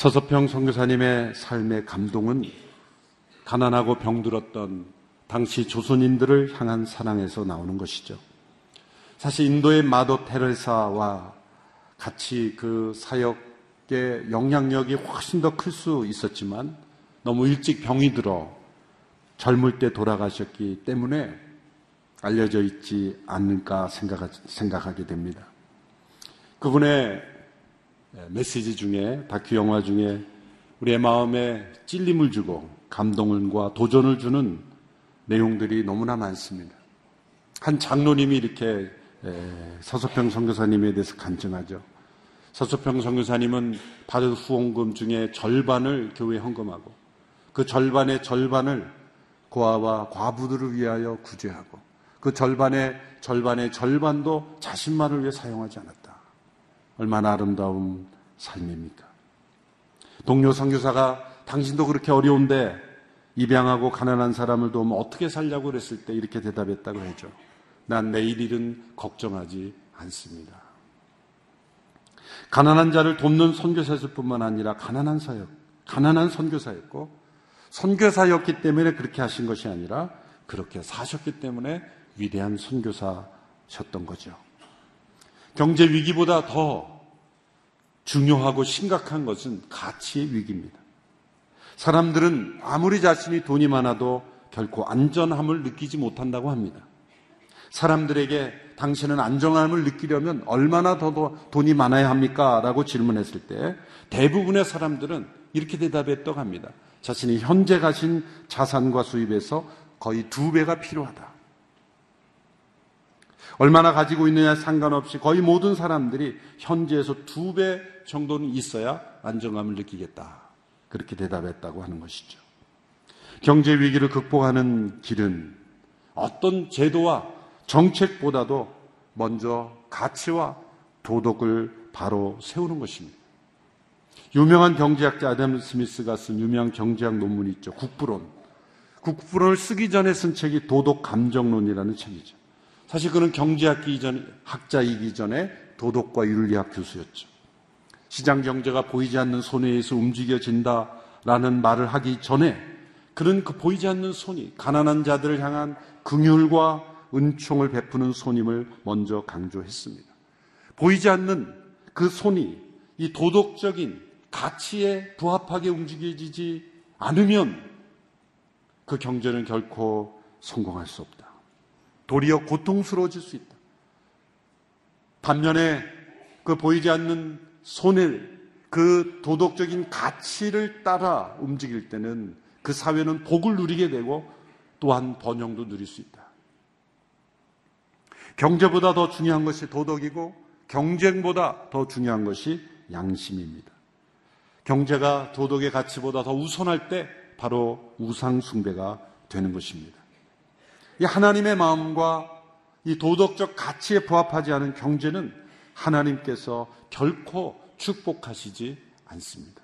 서서평 선교사님의 삶의 감동은 가난하고 병들었던 당시 조선인들을 향한 사랑에서 나오는 것이죠. 사실 인도의 마도 테레사와 같이 그 사역의 영향력이 훨씬 더 클 수 있었지만 너무 일찍 병이 들어 젊을 때 돌아가셨기 때문에 알려져 있지 않을까 생각하게 됩니다. 그분의 메시지 중에 다큐 영화 중에 우리의 마음에 찔림을 주고 감동과 도전을 주는 내용들이 너무나 많습니다. 한 장로님이 이렇게 서서평 선교사님에 대해서 간증하죠. 서서평 선교사님은 받은 후원금 중에 절반을 교회에 헌금하고 그 절반의 절반을 고아와 과부들을 위하여 구제하고 그 절반의 절반의 절반도 자신만을 위해 사용하지 않았다. 얼마나 아름다운 삶입니까? 동료 선교사가 당신도 그렇게 어려운데 입양하고 가난한 사람을 도우면 어떻게 살려고 그랬을 때 이렇게 대답했다고 했죠. 난 내일 일은 걱정하지 않습니다. 가난한 자를 돕는 선교사였을 뿐만 아니라 가난한 사역, 가난한 선교사였고 선교사였기 때문에 그렇게 하신 것이 아니라 그렇게 사셨기 때문에 위대한 선교사셨던 거죠. 경제 위기보다 더 중요하고 심각한 것은 가치의 위기입니다. 사람들은 아무리 자신이 돈이 많아도 결코 안전함을 느끼지 못한다고 합니다. 사람들에게 당신은 안정함을 느끼려면 얼마나 더 돈이 많아야 합니까? 라고 질문했을 때 대부분의 사람들은 이렇게 대답했다고 합니다. 자신이 현재 가신 자산과 수입에서 거의 두 배가 필요하다. 얼마나 가지고 있느냐 상관없이 거의 모든 사람들이 현재에서 두 배 정도는 있어야 안정감을 느끼겠다. 그렇게 대답했다고 하는 것이죠. 경제 위기를 극복하는 길은 어떤 제도와 정책보다도 먼저 가치와 도덕을 바로 세우는 것입니다. 유명한 경제학자 아담 스미스가 쓴 유명한 경제학 논문이 있죠. 국부론. 국부론을 쓰기 전에 쓴 책이 도덕 감정론이라는 책이죠. 사실 그는 경제학기 이전 학자이기 전에 도덕과 윤리학 교수였죠. 시장 경제가 보이지 않는 손에 의해서 움직여진다라는 말을 하기 전에 그는 그 보이지 않는 손이 가난한 자들을 향한 긍휼과 은총을 베푸는 손임을 먼저 강조했습니다. 보이지 않는 그 손이 이 도덕적인 가치에 부합하게 움직여지지 않으면 그 경제는 결코 성공할 수 없다. 도리어 고통스러워질 수 있다. 반면에 그 보이지 않는 손을 그 도덕적인 가치를 따라 움직일 때는 그 사회는 복을 누리게 되고 또한 번영도 누릴 수 있다. 경제보다 더 중요한 것이 도덕이고 경쟁보다 더 중요한 것이 양심입니다. 경제가 도덕의 가치보다 더 우선할 때 바로 우상숭배가 되는 것입니다. 이 하나님의 마음과 이 도덕적 가치에 부합하지 않은 경제는 하나님께서 결코 축복하시지 않습니다.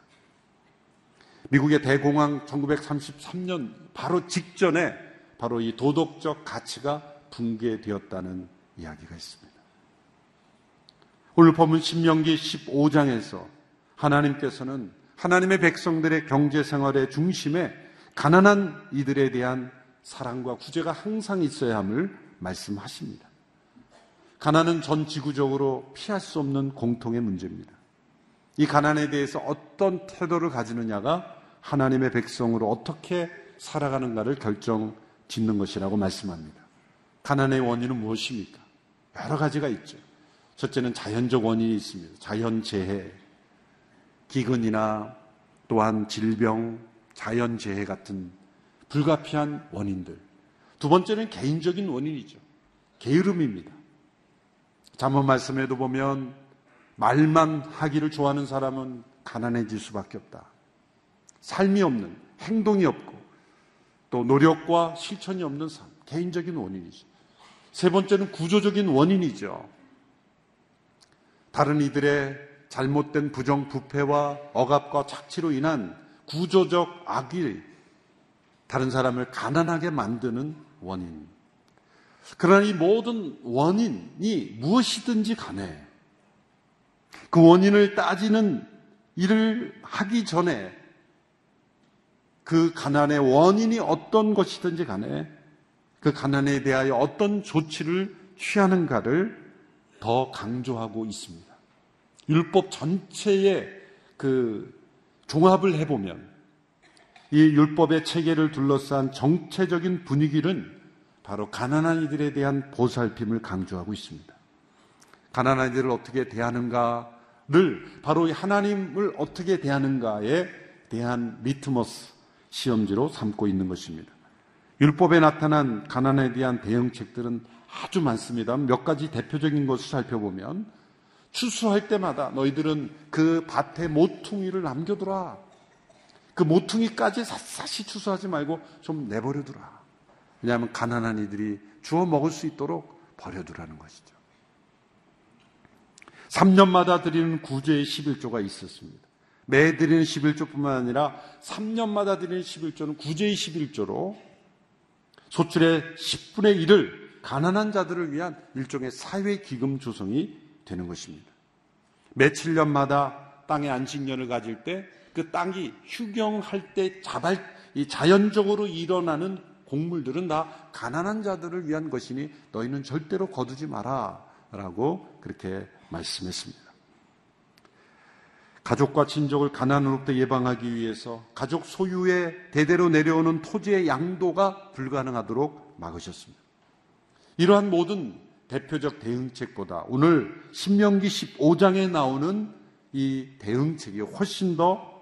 미국의 대공황 1933년 바로 직전에 바로 이 도덕적 가치가 붕괴되었다는 이야기가 있습니다. 오늘 보면 신명기 15장에서 하나님께서는 하나님의 백성들의 경제 생활의 중심에 가난한 이들에 대한 사랑과 구제가 항상 있어야 함을 말씀하십니다. 가난은 전 지구적으로 피할 수 없는 공통의 문제입니다. 이 가난에 대해서 어떤 태도를 가지느냐가 하나님의 백성으로 어떻게 살아가는가를 결정 짓는 것이라고 말씀합니다. 가난의 원인은 무엇입니까? 여러 가지가 있죠. 첫째는 자연적 원인이 있습니다. 자연재해, 기근이나 또한 질병, 자연재해 같은 불가피한 원인들. 두 번째는 개인적인 원인이죠. 게으름입니다. 잠언 말씀에도 보면 말만 하기를 좋아하는 사람은 가난해질 수밖에 없다. 삶이 없는, 행동이 없고, 또 노력과 실천이 없는 삶, 개인적인 원인이죠. 세 번째는 구조적인 원인이죠. 다른 이들의 잘못된 부정 부패와 억압과 착취로 인한 구조적 악이 다른 사람을 가난하게 만드는 원인. 그러나 이 모든 원인이 무엇이든지 간에 그 원인을 따지는 일을 하기 전에 그 가난의 원인이 어떤 것이든지 간에 그 가난에 대하여 어떤 조치를 취하는가를 더 강조하고 있습니다. 율법 전체의 그 종합을 해보면 이 율법의 체계를 둘러싼 정체적인 분위기는 바로 가난한 이들에 대한 보살핌을 강조하고 있습니다. 가난한 이들을 어떻게 대하는가를 바로 하나님을 어떻게 대하는가에 대한 리트머스 시험지로 삼고 있는 것입니다. 율법에 나타난 가난에 대한 대응책들은 아주 많습니다. 몇 가지 대표적인 것을 살펴보면 추수할 때마다 너희들은 그 밭에 모퉁이를 남겨두라. 그 모퉁이까지 샅샅이 추수하지 말고 좀 내버려두라. 왜냐하면 가난한 이들이 주워 먹을 수 있도록 버려두라는 것이죠. 3년마다 드리는 구제의 11조가 있었습니다. 매 드리는 11조뿐만 아니라 3년마다 드리는 11조는 구제의 11조로 소출의 10분의 1을 가난한 자들을 위한 일종의 사회 기금 조성이 되는 것입니다. 매 7년마다 땅의 안식년을 가질 때 그 땅이 휴경할 때 자발, 자연적으로 일어나는 곡물들은 다 가난한 자들을 위한 것이니 너희는 절대로 거두지 마라. 라고 그렇게 말씀했습니다. 가족과 친족을 가난으로부터 예방하기 위해서 가족 소유의 대대로 내려오는 토지의 양도가 불가능하도록 막으셨습니다. 이러한 모든 대표적 대응책보다 오늘 신명기 15장에 나오는 이 대응책이 훨씬 더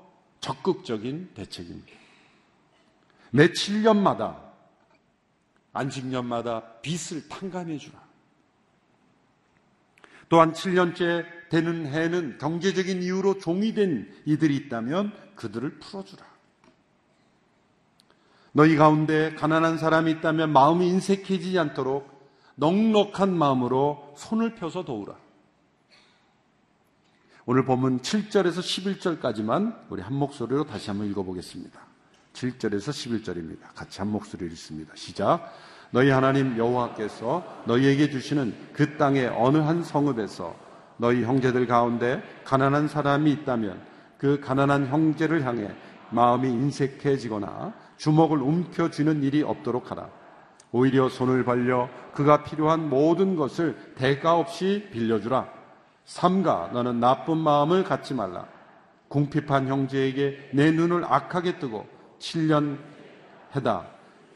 적극적인 대책입니다. 매 7년마다 안식년마다 빚을 탕감해 주라. 또한 7년째 되는 해는 경제적인 이유로 종이 된 이들이 있다면 그들을 풀어주라. 너희 가운데 가난한 사람이 있다면 마음이 인색해지지 않도록 넉넉한 마음으로 손을 펴서 도우라. 오늘 보면 7절에서 11절까지만 우리 한 목소리로 다시 한번 읽어보겠습니다. 7절에서 11절입니다. 같이 한 목소리로 읽습니다. 시작. 너희 하나님 여호와께서 너희에게 주시는 그 땅의 어느 한 성읍에서 너희 형제들 가운데 가난한 사람이 있다면 그 가난한 형제를 향해 마음이 인색해지거나 주먹을 움켜쥐는 일이 없도록 하라. 오히려 손을 벌려 그가 필요한 모든 것을 대가 없이 빌려주라. 삼가 너는 나쁜 마음을 갖지 말라. 궁핍한 형제에게 내 눈을 악하게 뜨고 7년 해다.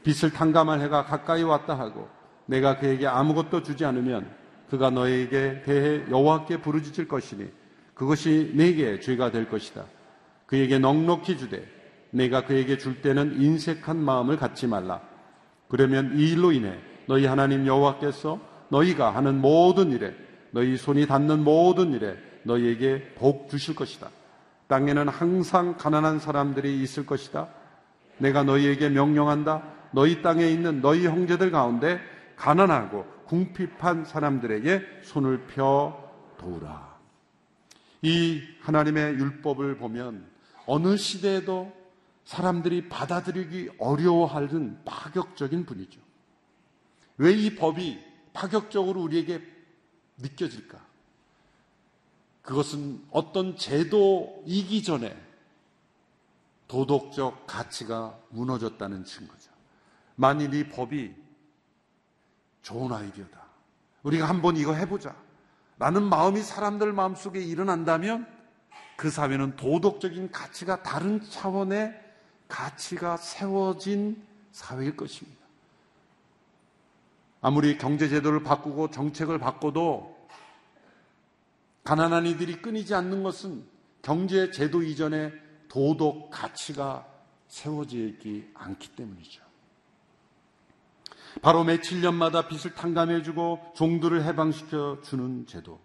빚을 탕감할 해가 가까이 왔다 하고 내가 그에게 아무것도 주지 않으면 그가 너에게 대해 여호와께 부르짖을 것이니 그것이 내게 죄가 될 것이다. 그에게 넉넉히 주되 내가 그에게 줄 때는 인색한 마음을 갖지 말라. 그러면 이 일로 인해 너희 하나님 여호와께서 너희가 하는 모든 일에 너희 손이 닿는 모든 일에 너희에게 복 주실 것이다. 땅에는 항상 가난한 사람들이 있을 것이다. 내가 너희에게 명령한다. 너희 땅에 있는 너희 형제들 가운데 가난하고 궁핍한 사람들에게 손을 펴 도우라. 이 하나님의 율법을 보면 어느 시대에도 사람들이 받아들이기 어려워하는 파격적인 분이죠. 왜 이 법이 파격적으로 우리에게 느껴질까? 그것은 어떤 제도이기 전에 도덕적 가치가 무너졌다는 증거죠. 만일 이 법이 좋은 아이디어다. 우리가 한번 이거 해보자. 라는 마음이 사람들 마음속에 일어난다면 그 사회는 도덕적인 가치가 다른 차원의 가치가 세워진 사회일 것입니다. 아무리 경제제도를 바꾸고 정책을 바꿔도 가난한 이들이 끊이지 않는 것은 경제제도 이전에 도덕 가치가 세워져 있지 않기 때문이죠. 바로 매 7년마다 빚을 탕감해주고 종들을 해방시켜 주는 제도.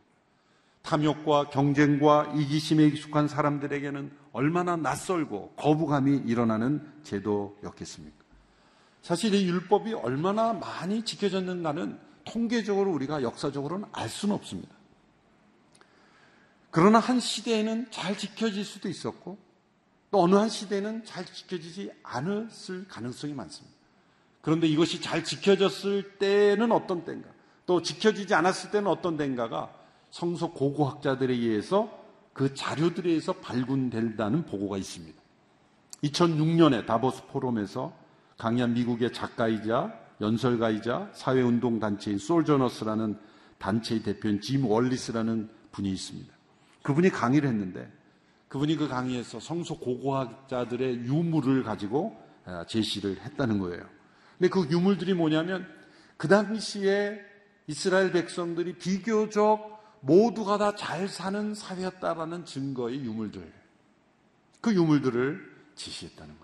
탐욕과 경쟁과 이기심에 익숙한 사람들에게는 얼마나 낯설고 거부감이 일어나는 제도였겠습니까? 사실 이 율법이 얼마나 많이 지켜졌는가는 통계적으로 우리가 역사적으로는 알 수는 없습니다. 그러나 한 시대에는 잘 지켜질 수도 있었고 또 어느 한 시대는 잘 지켜지지 않았을 가능성이 많습니다. 그런데 이것이 잘 지켜졌을 때는 어떤 때인가, 또 지켜지지 않았을 때는 어떤 때인가가 성서 고고학자들에 의해서 그 자료들에 의해서 발굴된다는 보고가 있습니다. 2006년에 다보스 포럼에서 강의한 미국의 작가이자 연설가이자 사회운동 단체인 솔저너스라는 단체의 대표인 짐 월리스라는 분이 있습니다. 그분이 강의를 했는데 그분이 그 강의에서 성소 고고학자들의 유물을 가지고 아, 제시를 했다는 거예요. 근데 그 유물들이 뭐냐면 그 당시에 이스라엘 백성들이 비교적 모두가 다 잘 사는 사회였다라는 증거의 유물들. 그 유물들을 지시했다는 거죠.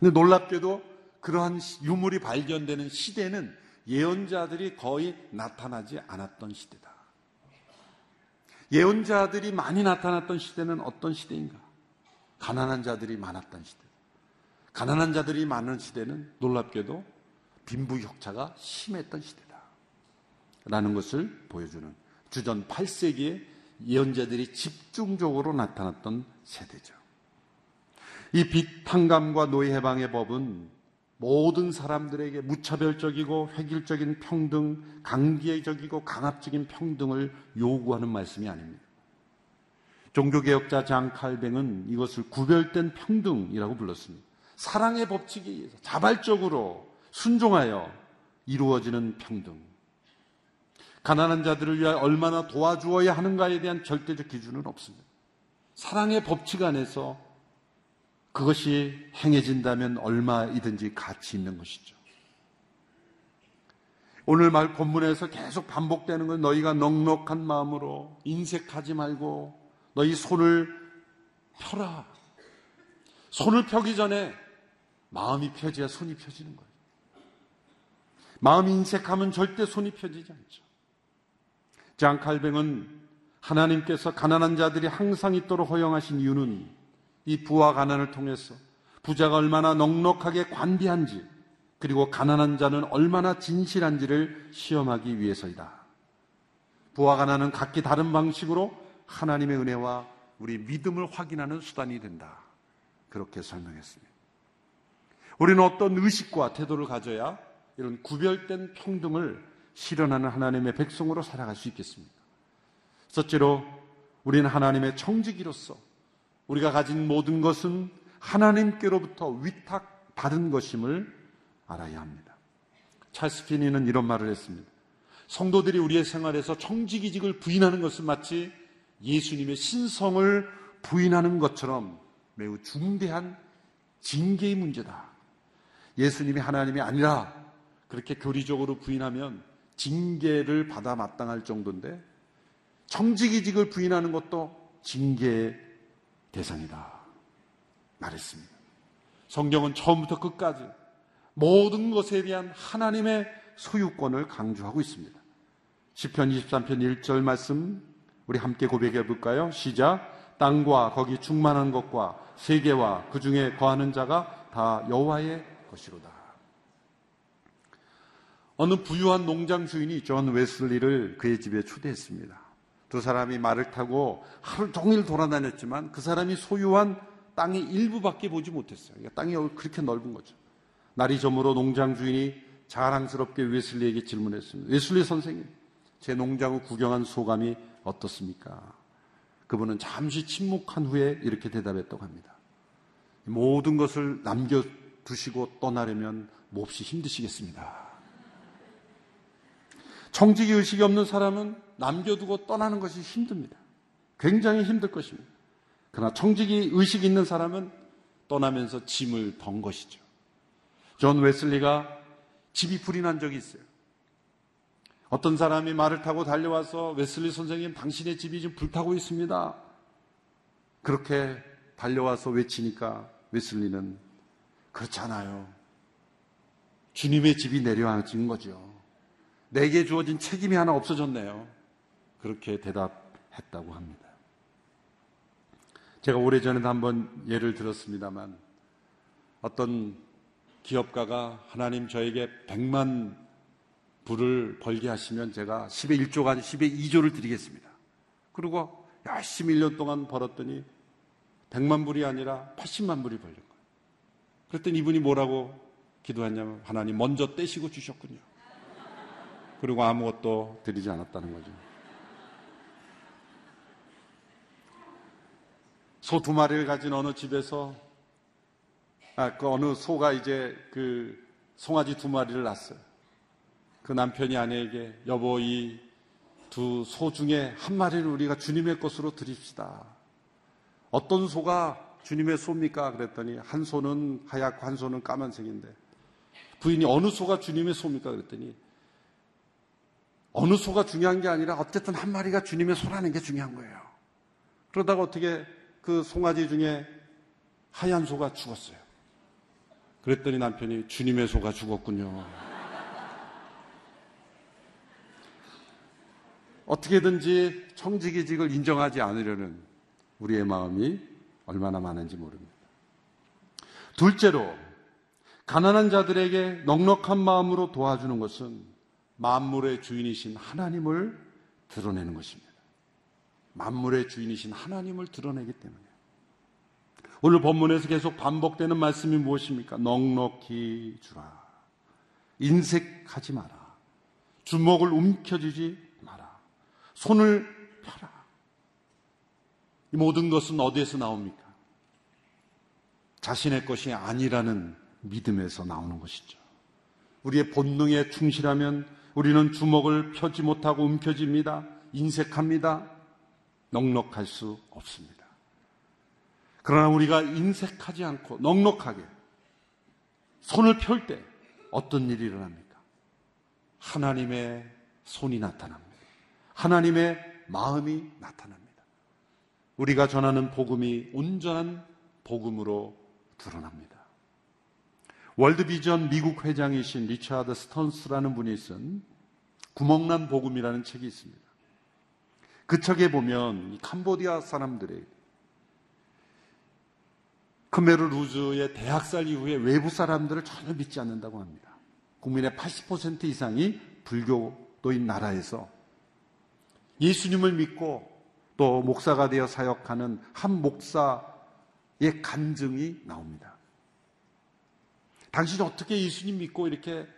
근데 놀랍게도 그러한 유물이 발견되는 시대는 예언자들이 거의 나타나지 않았던 시대다. 예언자들이 많이 나타났던 시대는 어떤 시대인가? 가난한 자들이 많았던 시대. 가난한 자들이 많은 시대는 놀랍게도 빈부격차가 심했던 시대다. 라는 것을 보여주는 주전 8세기에 예언자들이 집중적으로 나타났던 세대죠. 이 비탕감과 노예 해방의 법은 모든 사람들에게 무차별적이고 획일적인 평등, 강제적이고 강압적인 평등을 요구하는 말씀이 아닙니다. 종교개혁자 장 칼뱅은 이것을 구별된 평등이라고 불렀습니다. 사랑의 의해서 자발적으로 순종하여 이루어지는 평등. 가난한 자들을 위하여 얼마나 도와주어야 하는가에 대한 절대적 기준은 없습니다. 사랑의 법칙 안에서 그것이 행해진다면 얼마이든지 가치 있는 것이죠. 오늘 말 본문에서 계속 반복되는 건 너희가 넉넉한 마음으로 인색하지 말고 너희 손을 펴라. 손을 펴기 전에 마음이 펴져야 손이 펴지는 거예요. 마음이 인색하면 절대 손이 펴지지 않죠. 장 칼뱅은 하나님께서 가난한 자들이 항상 있도록 허용하신 이유는 이 부와 가난을 통해서 부자가 얼마나 넉넉하게 관대한지 그리고 가난한 자는 얼마나 진실한지를 시험하기 위해서이다. 부와 가난은 각기 다른 방식으로 하나님의 은혜와 우리 믿음을 확인하는 수단이 된다. 그렇게 설명했습니다. 우리는 어떤 의식과 태도를 가져야 이런 구별된 평등을 실현하는 하나님의 백성으로 살아갈 수 있겠습니까? 첫째로 우리는 하나님의 청지기로서 우리가 가진 모든 것은 하나님께로부터 위탁받은 것임을 알아야 합니다. 찰스 피니는 이런 말을 했습니다. 성도들이 우리의 생활에서 청지기직을 부인하는 것은 마치 예수님의 신성을 부인하는 것처럼 매우 중대한 징계의 문제다. 예수님이 하나님이 아니라 그렇게 교리적으로 부인하면 징계를 받아 마땅할 정도인데 청지기직을 부인하는 것도 징계의 대상이다. 말했습니다. 성경은 처음부터 끝까지 모든 것에 대한 하나님의 소유권을 강조하고 있습니다. 시편 24편 1절 말씀 우리 함께 고백해 볼까요? 시작. 땅과 거기 충만한 것과 세계와 그 중에 거하는 자가 다 여호와의 것이로다. 어느 부유한 농장 주인이 존 웨슬리를 그의 집에 초대했습니다. 두 사람이 말을 타고 하루 종일 돌아다녔지만 그 사람이 소유한 땅의 일부밖에 보지 못했어요. 그러니까 땅이 그렇게 넓은 거죠. 날이 저물어 농장 주인이 자랑스럽게 웨슬리에게 질문했습니다. 웨슬리 선생님, 제 농장을 구경한 소감이 어떻습니까? 그분은 잠시 침묵한 후에 이렇게 대답했다고 합니다. 모든 것을 남겨두시고 떠나려면 몹시 힘드시겠습니다. 청지기 의식이 없는 사람은 남겨두고 떠나는 것이 힘듭니다. 굉장히 힘들 것입니다. 그러나 청지기 의식이 있는 사람은 떠나면서 짐을 던 것이죠. 존 웨슬리가 집이 불이 난 적이 있어요. 어떤 사람이 말을 타고 달려와서 웨슬리 선생님 당신의 집이 지금 불타고 있습니다. 그렇게 달려와서 외치니까 웨슬리는 그렇잖아요. 주님의 집이 내려앉은 거죠. 내게 주어진 책임이 하나 없어졌네요. 그렇게 대답했다고 합니다. 제가 오래전에도 한번 예를 들었습니다만 어떤 기업가가 하나님 저에게 100만 불을 벌게 하시면 제가 10의 1조가 아니라 10의 2조를 드리겠습니다. 그리고 열심히 1년 동안 벌었더니 100만 불이 아니라 80만 불이 벌린 거예요. 그랬더니 이분이 뭐라고 기도했냐면 하나님 먼저 떼시고 주셨군요. 그리고 아무것도 드리지 않았다는 거죠. 소 두 마리를 가진 어느 집에서 아, 그 어느 소가 이제 그 송아지 두 마리를 낳았어요. 그 남편이 아내에게 여보 이 두 소 중에 한 마리를 우리가 주님의 것으로 드립시다. 어떤 소가 주님의 소입니까? 그랬더니 한 소는 하얗고 한 소는 까만색인데 부인이 어느 소가 주님의 소입니까? 그랬더니 어느 소가 중요한 게 아니라 어쨌든 한 마리가 주님의 소라는 게 중요한 거예요. 그러다가 어떻게 그 송아지 중에 하얀 소가 죽었어요. 그랬더니 남편이 주님의 소가 죽었군요. 어떻게든지 청지기직을 인정하지 않으려는 우리의 마음이 얼마나 많은지 모릅니다. 둘째로, 가난한 자들에게 넉넉한 마음으로 도와주는 것은 만물의 주인이신 하나님을 드러내는 것입니다. 만물의 주인이신 하나님을 드러내기 때문에. 오늘 본문에서 계속 반복되는 말씀이 무엇입니까? 넉넉히 주라. 인색하지 마라. 주먹을 움켜쥐지 마라. 손을 펴라. 이 모든 것은 어디에서 나옵니까? 자신의 것이 아니라는 믿음에서 나오는 것이죠. 우리의 본능에 충실하면 우리는 주먹을 펴지 못하고 움켜집니다. 인색합니다. 넉넉할 수 없습니다. 그러나 우리가 인색하지 않고 넉넉하게 손을 펼 때 어떤 일이 일어납니까? 하나님의 손이 나타납니다. 하나님의 마음이 나타납니다. 우리가 전하는 복음이 온전한 복음으로 드러납니다. 월드비전 미국 회장이신 리차드 스턴스라는 분이 쓴 구멍난 복음이라는 책이 있습니다. 그 책에 보면 캄보디아 사람들의 크메르 루즈의 대학살 이후에 외부 사람들을 전혀 믿지 않는다고 합니다. 국민의 80% 이상이 불교도인 나라에서 예수님을 믿고 또 목사가 되어 사역하는 한 목사의 간증이 나옵니다. 당신이 어떻게 예수님 믿고 이렇게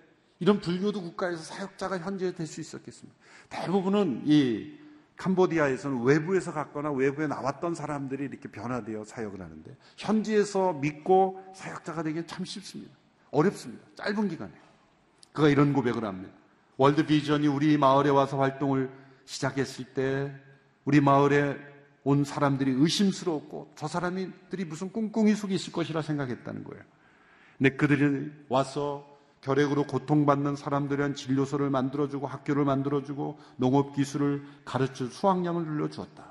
이런 불교도 국가에서 사역자가 현재 될 수 있었겠습니까? 대부분은 이 캄보디아에서는 외부에서 갔거나 외부에 나왔던 사람들이 이렇게 변화되어 사역을 하는데 현지에서 믿고 사역자가 되기는 참 쉽습니다. 어렵습니다. 짧은 기간에. 그가 이런 고백을 합니다. 월드 비전이 우리 마을에 와서 활동을 시작했을 때 우리 마을에 온 사람들이 의심스러웠고 저 사람들이 무슨 꿍꿍이 속에 있을 것이라 생각했다는 거예요. 근데 그들이 와서 결핵으로 고통받는 사람들에 대한 진료소를 만들어주고 학교를 만들어주고 농업 기술을 가르쳐 수학량을 늘려주었다.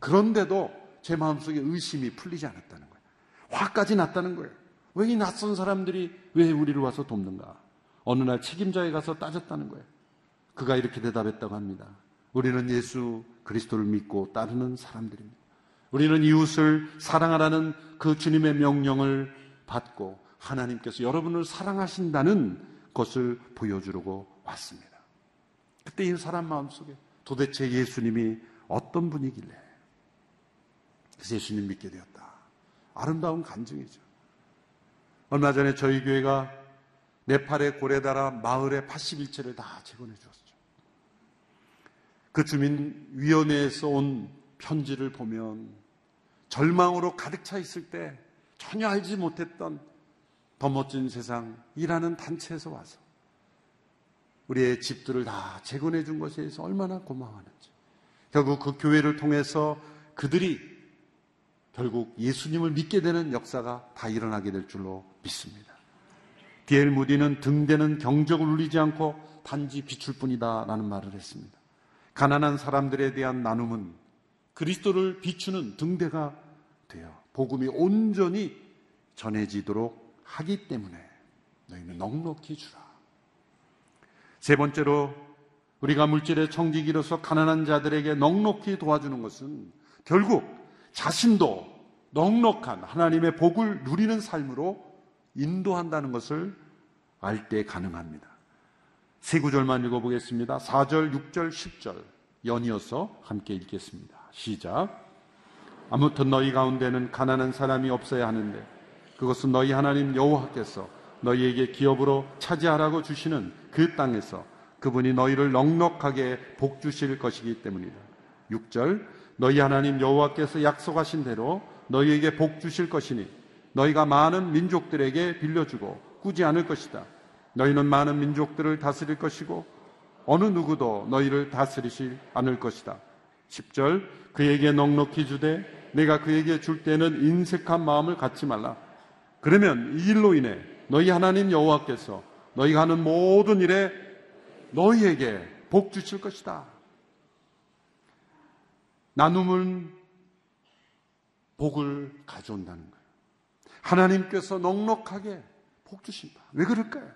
그런데도 제 마음속에 의심이 풀리지 않았다는 거예요. 화까지 났다는 거예요. 왜 이 낯선 사람들이 왜 우리를 와서 돕는가? 어느 날 책임자에 가서 따졌다는 거예요. 그가 이렇게 대답했다고 합니다. 우리는 예수 그리스도를 믿고 따르는 사람들입니다. 우리는 이웃을 사랑하라는 그 주님의 명령을 받고 하나님께서 여러분을 사랑하신다는 것을 보여주려고 왔습니다. 그때 이 사람 마음속에 도대체 예수님이 어떤 분이길래 그래서 예수님 믿게 되었다. 아름다운 간증이죠. 얼마 전에 저희 교회가 네팔의 고레다라 마을의 81채를 다 재건해 주었죠. 그 주민위원회에서 온 편지를 보면 절망으로 가득 차 있을 때 전혀 알지 못했던 더 멋진 세상이라는 단체에서 와서 우리의 집들을 다 재건해 준 것에 대해서 얼마나 고마워하는지. 결국 그 교회를 통해서 그들이 결국 예수님을 믿게 되는 역사가 다 일어나게 될 줄로 믿습니다. 디엘 무디는 등대는 경적을 울리지 않고 단지 비출 뿐이다 라는 말을 했습니다. 가난한 사람들에 대한 나눔은 그리스도를 비추는 등대가 되어 복음이 온전히 전해지도록 하기 때문에 너희는 넉넉히 주라. 세 번째로 우리가 물질의 청지기로서 가난한 자들에게 넉넉히 도와주는 것은 결국 자신도 넉넉한 하나님의 복을 누리는 삶으로 인도한다는 것을 알 때 가능합니다. 세 구절만 읽어보겠습니다. 4절, 6절, 10절 연이어서 함께 읽겠습니다. 시작. 아무튼 너희 가운데는 가난한 사람이 없어야 하는데 그것은 너희 하나님 여호와께서 너희에게 기업으로 차지하라고 주시는 그 땅에서 그분이 너희를 넉넉하게 복 주실 것이기 때문이다. 6절 너희 하나님 여호와께서 약속하신 대로 너희에게 복 주실 것이니 너희가 많은 민족들에게 빌려주고 꾸지 않을 것이다. 너희는 많은 민족들을 다스릴 것이고 어느 누구도 너희를 다스리지 않을 것이다. 10절 그에게 넉넉히 주되 내가 그에게 줄 때는 인색한 마음을 갖지 말라. 그러면 이 일로 인해 너희 하나님 여호와께서 너희가 하는 모든 일에 너희에게 복 주실 것이다. 나눔은 복을 가져온다는 거예요. 하나님께서 넉넉하게 복 주신다. 왜 그럴까요?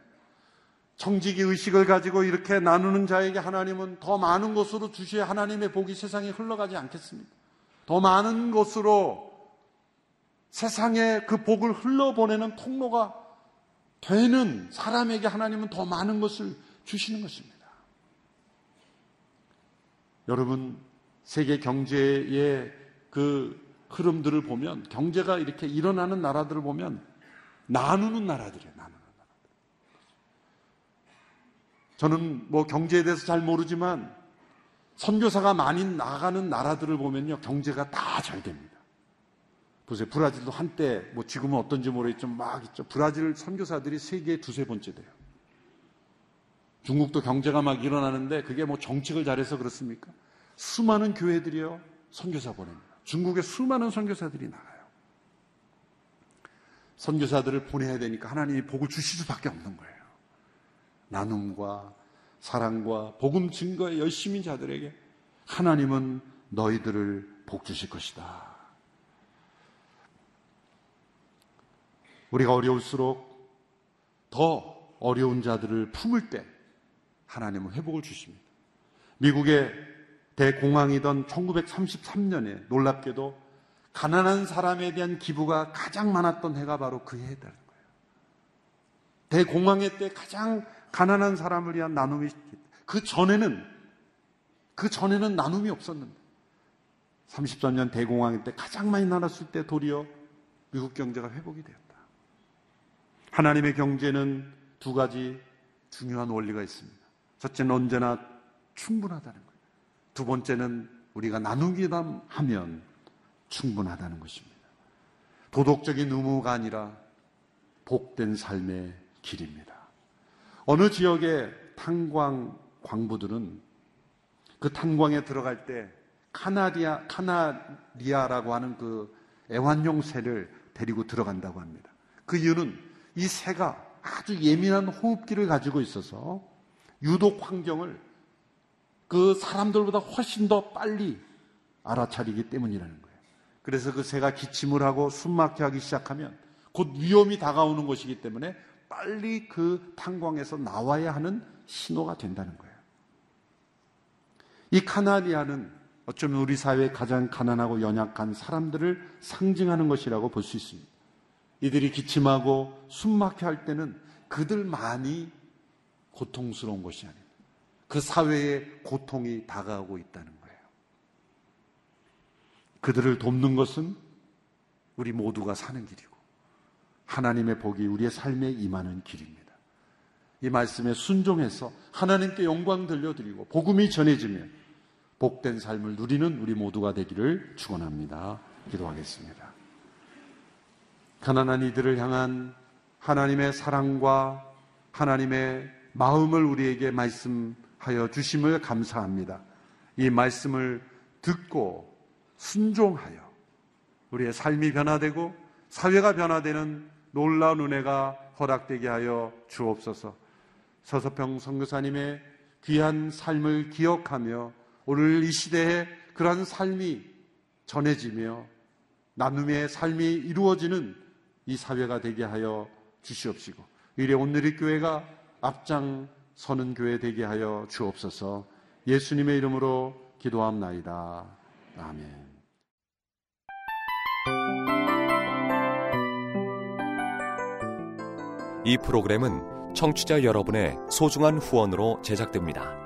청지기 의식을 가지고 이렇게 나누는 자에게 하나님은 더 많은 것으로 주셔야 하나님의 복이 세상에 흘러가지 않겠습니까? 더 많은 것으로 세상에 그 복을 흘러보내는 통로가 되는 사람에게 하나님은 더 많은 것을 주시는 것입니다. 여러분, 세계 경제의 그 흐름들을 보면 경제가 이렇게 일어나는 나라들을 보면 나누는 나라들이에요. 나누는 나라들. 저는 뭐 경제에 대해서 잘 모르지만 선교사가 많이 나가는 나라들을 보면요 경제가 다 잘 됩니다. 보세요. 브라질도 한때 뭐 지금은 어떤지 모르겠지만 막 있죠. 브라질 선교사들이 세계 두세 번째 돼요. 중국도 경제가 막 일어나는데 그게 뭐 정책을 잘해서 그렇습니까? 수많은 교회들이요 선교사 보냅니다. 중국에 수많은 선교사들이 나가요. 선교사들을 보내야 되니까 하나님이 복을 주실 수밖에 없는 거예요. 나눔과 사랑과 복음 증거에 열심히 자들에게 하나님은 너희들을 복 주실 것이다. 우리가 어려울수록 더 어려운 자들을 품을 때 하나님은 회복을 주십니다. 미국의 대공황이던 1933년에 놀랍게도 가난한 사람에 대한 기부가 가장 많았던 해가 바로 그 해라는 거예요. 대공황의 때 가장 가난한 사람을 위한 나눔이 그 전에는 그 전에는 나눔이 없었는데 33년 대공황의 때 가장 많이 나눴을 때 도리어 미국 경제가 회복이 되었다. 하나님의 경제는 두 가지 중요한 원리가 있습니다. 첫째는 언제나 충분하다는 거예요. 두 번째는 우리가 나누기만 하면 충분하다는 것입니다. 도덕적인 의무가 아니라 복된 삶의 길입니다. 어느 지역의 탄광 광부들은 그 탄광에 들어갈 때 카나리아, 카나리아라고 하는 그 애완용 새를 데리고 들어간다고 합니다. 그 이유는 이 새가 아주 예민한 호흡기를 가지고 있어서 유독 환경을 그 사람들보다 훨씬 더 빨리 알아차리기 때문이라는 거예요. 그래서 그 새가 기침을 하고 숨막혀 하기 시작하면 곧 위험이 다가오는 것이기 때문에 빨리 그 탄광에서 나와야 하는 신호가 된다는 거예요. 이 카나리아는 어쩌면 우리 사회의 가장 가난하고 연약한 사람들을 상징하는 것이라고 볼 수 있습니다. 이들이 기침하고 숨막혀 할 때는 그들만이 고통스러운 것이 아닙니다. 그 사회에 고통이 다가오고 있다는 거예요. 그들을 돕는 것은 우리 모두가 사는 길이고 하나님의 복이 우리의 삶에 임하는 길입니다. 이 말씀에 순종해서 하나님께 영광 들려드리고 복음이 전해지면 복된 삶을 누리는 우리 모두가 되기를 축원합니다. 기도하겠습니다. 가난한 이들을 향한 하나님의 사랑과 하나님의 마음을 우리에게 말씀하여 주심을 감사합니다. 이 말씀을 듣고 순종하여 우리의 삶이 변화되고 사회가 변화되는 놀라운 은혜가 허락되게 하여 주옵소서. 서서평 선교사님의 귀한 삶을 기억하며 오늘 이 시대에 그러한 삶이 전해지며 나눔의 삶이 이루어지는 이 사회가 되게 하여 주시옵시고 이래 오늘의 교회가 앞장 서는 교회 되게 하여 주옵소서 예수님의 이름으로 기도함나이다. 아멘. 이 프로그램은 청취자 여러분의 소중한 후원으로 제작됩니다.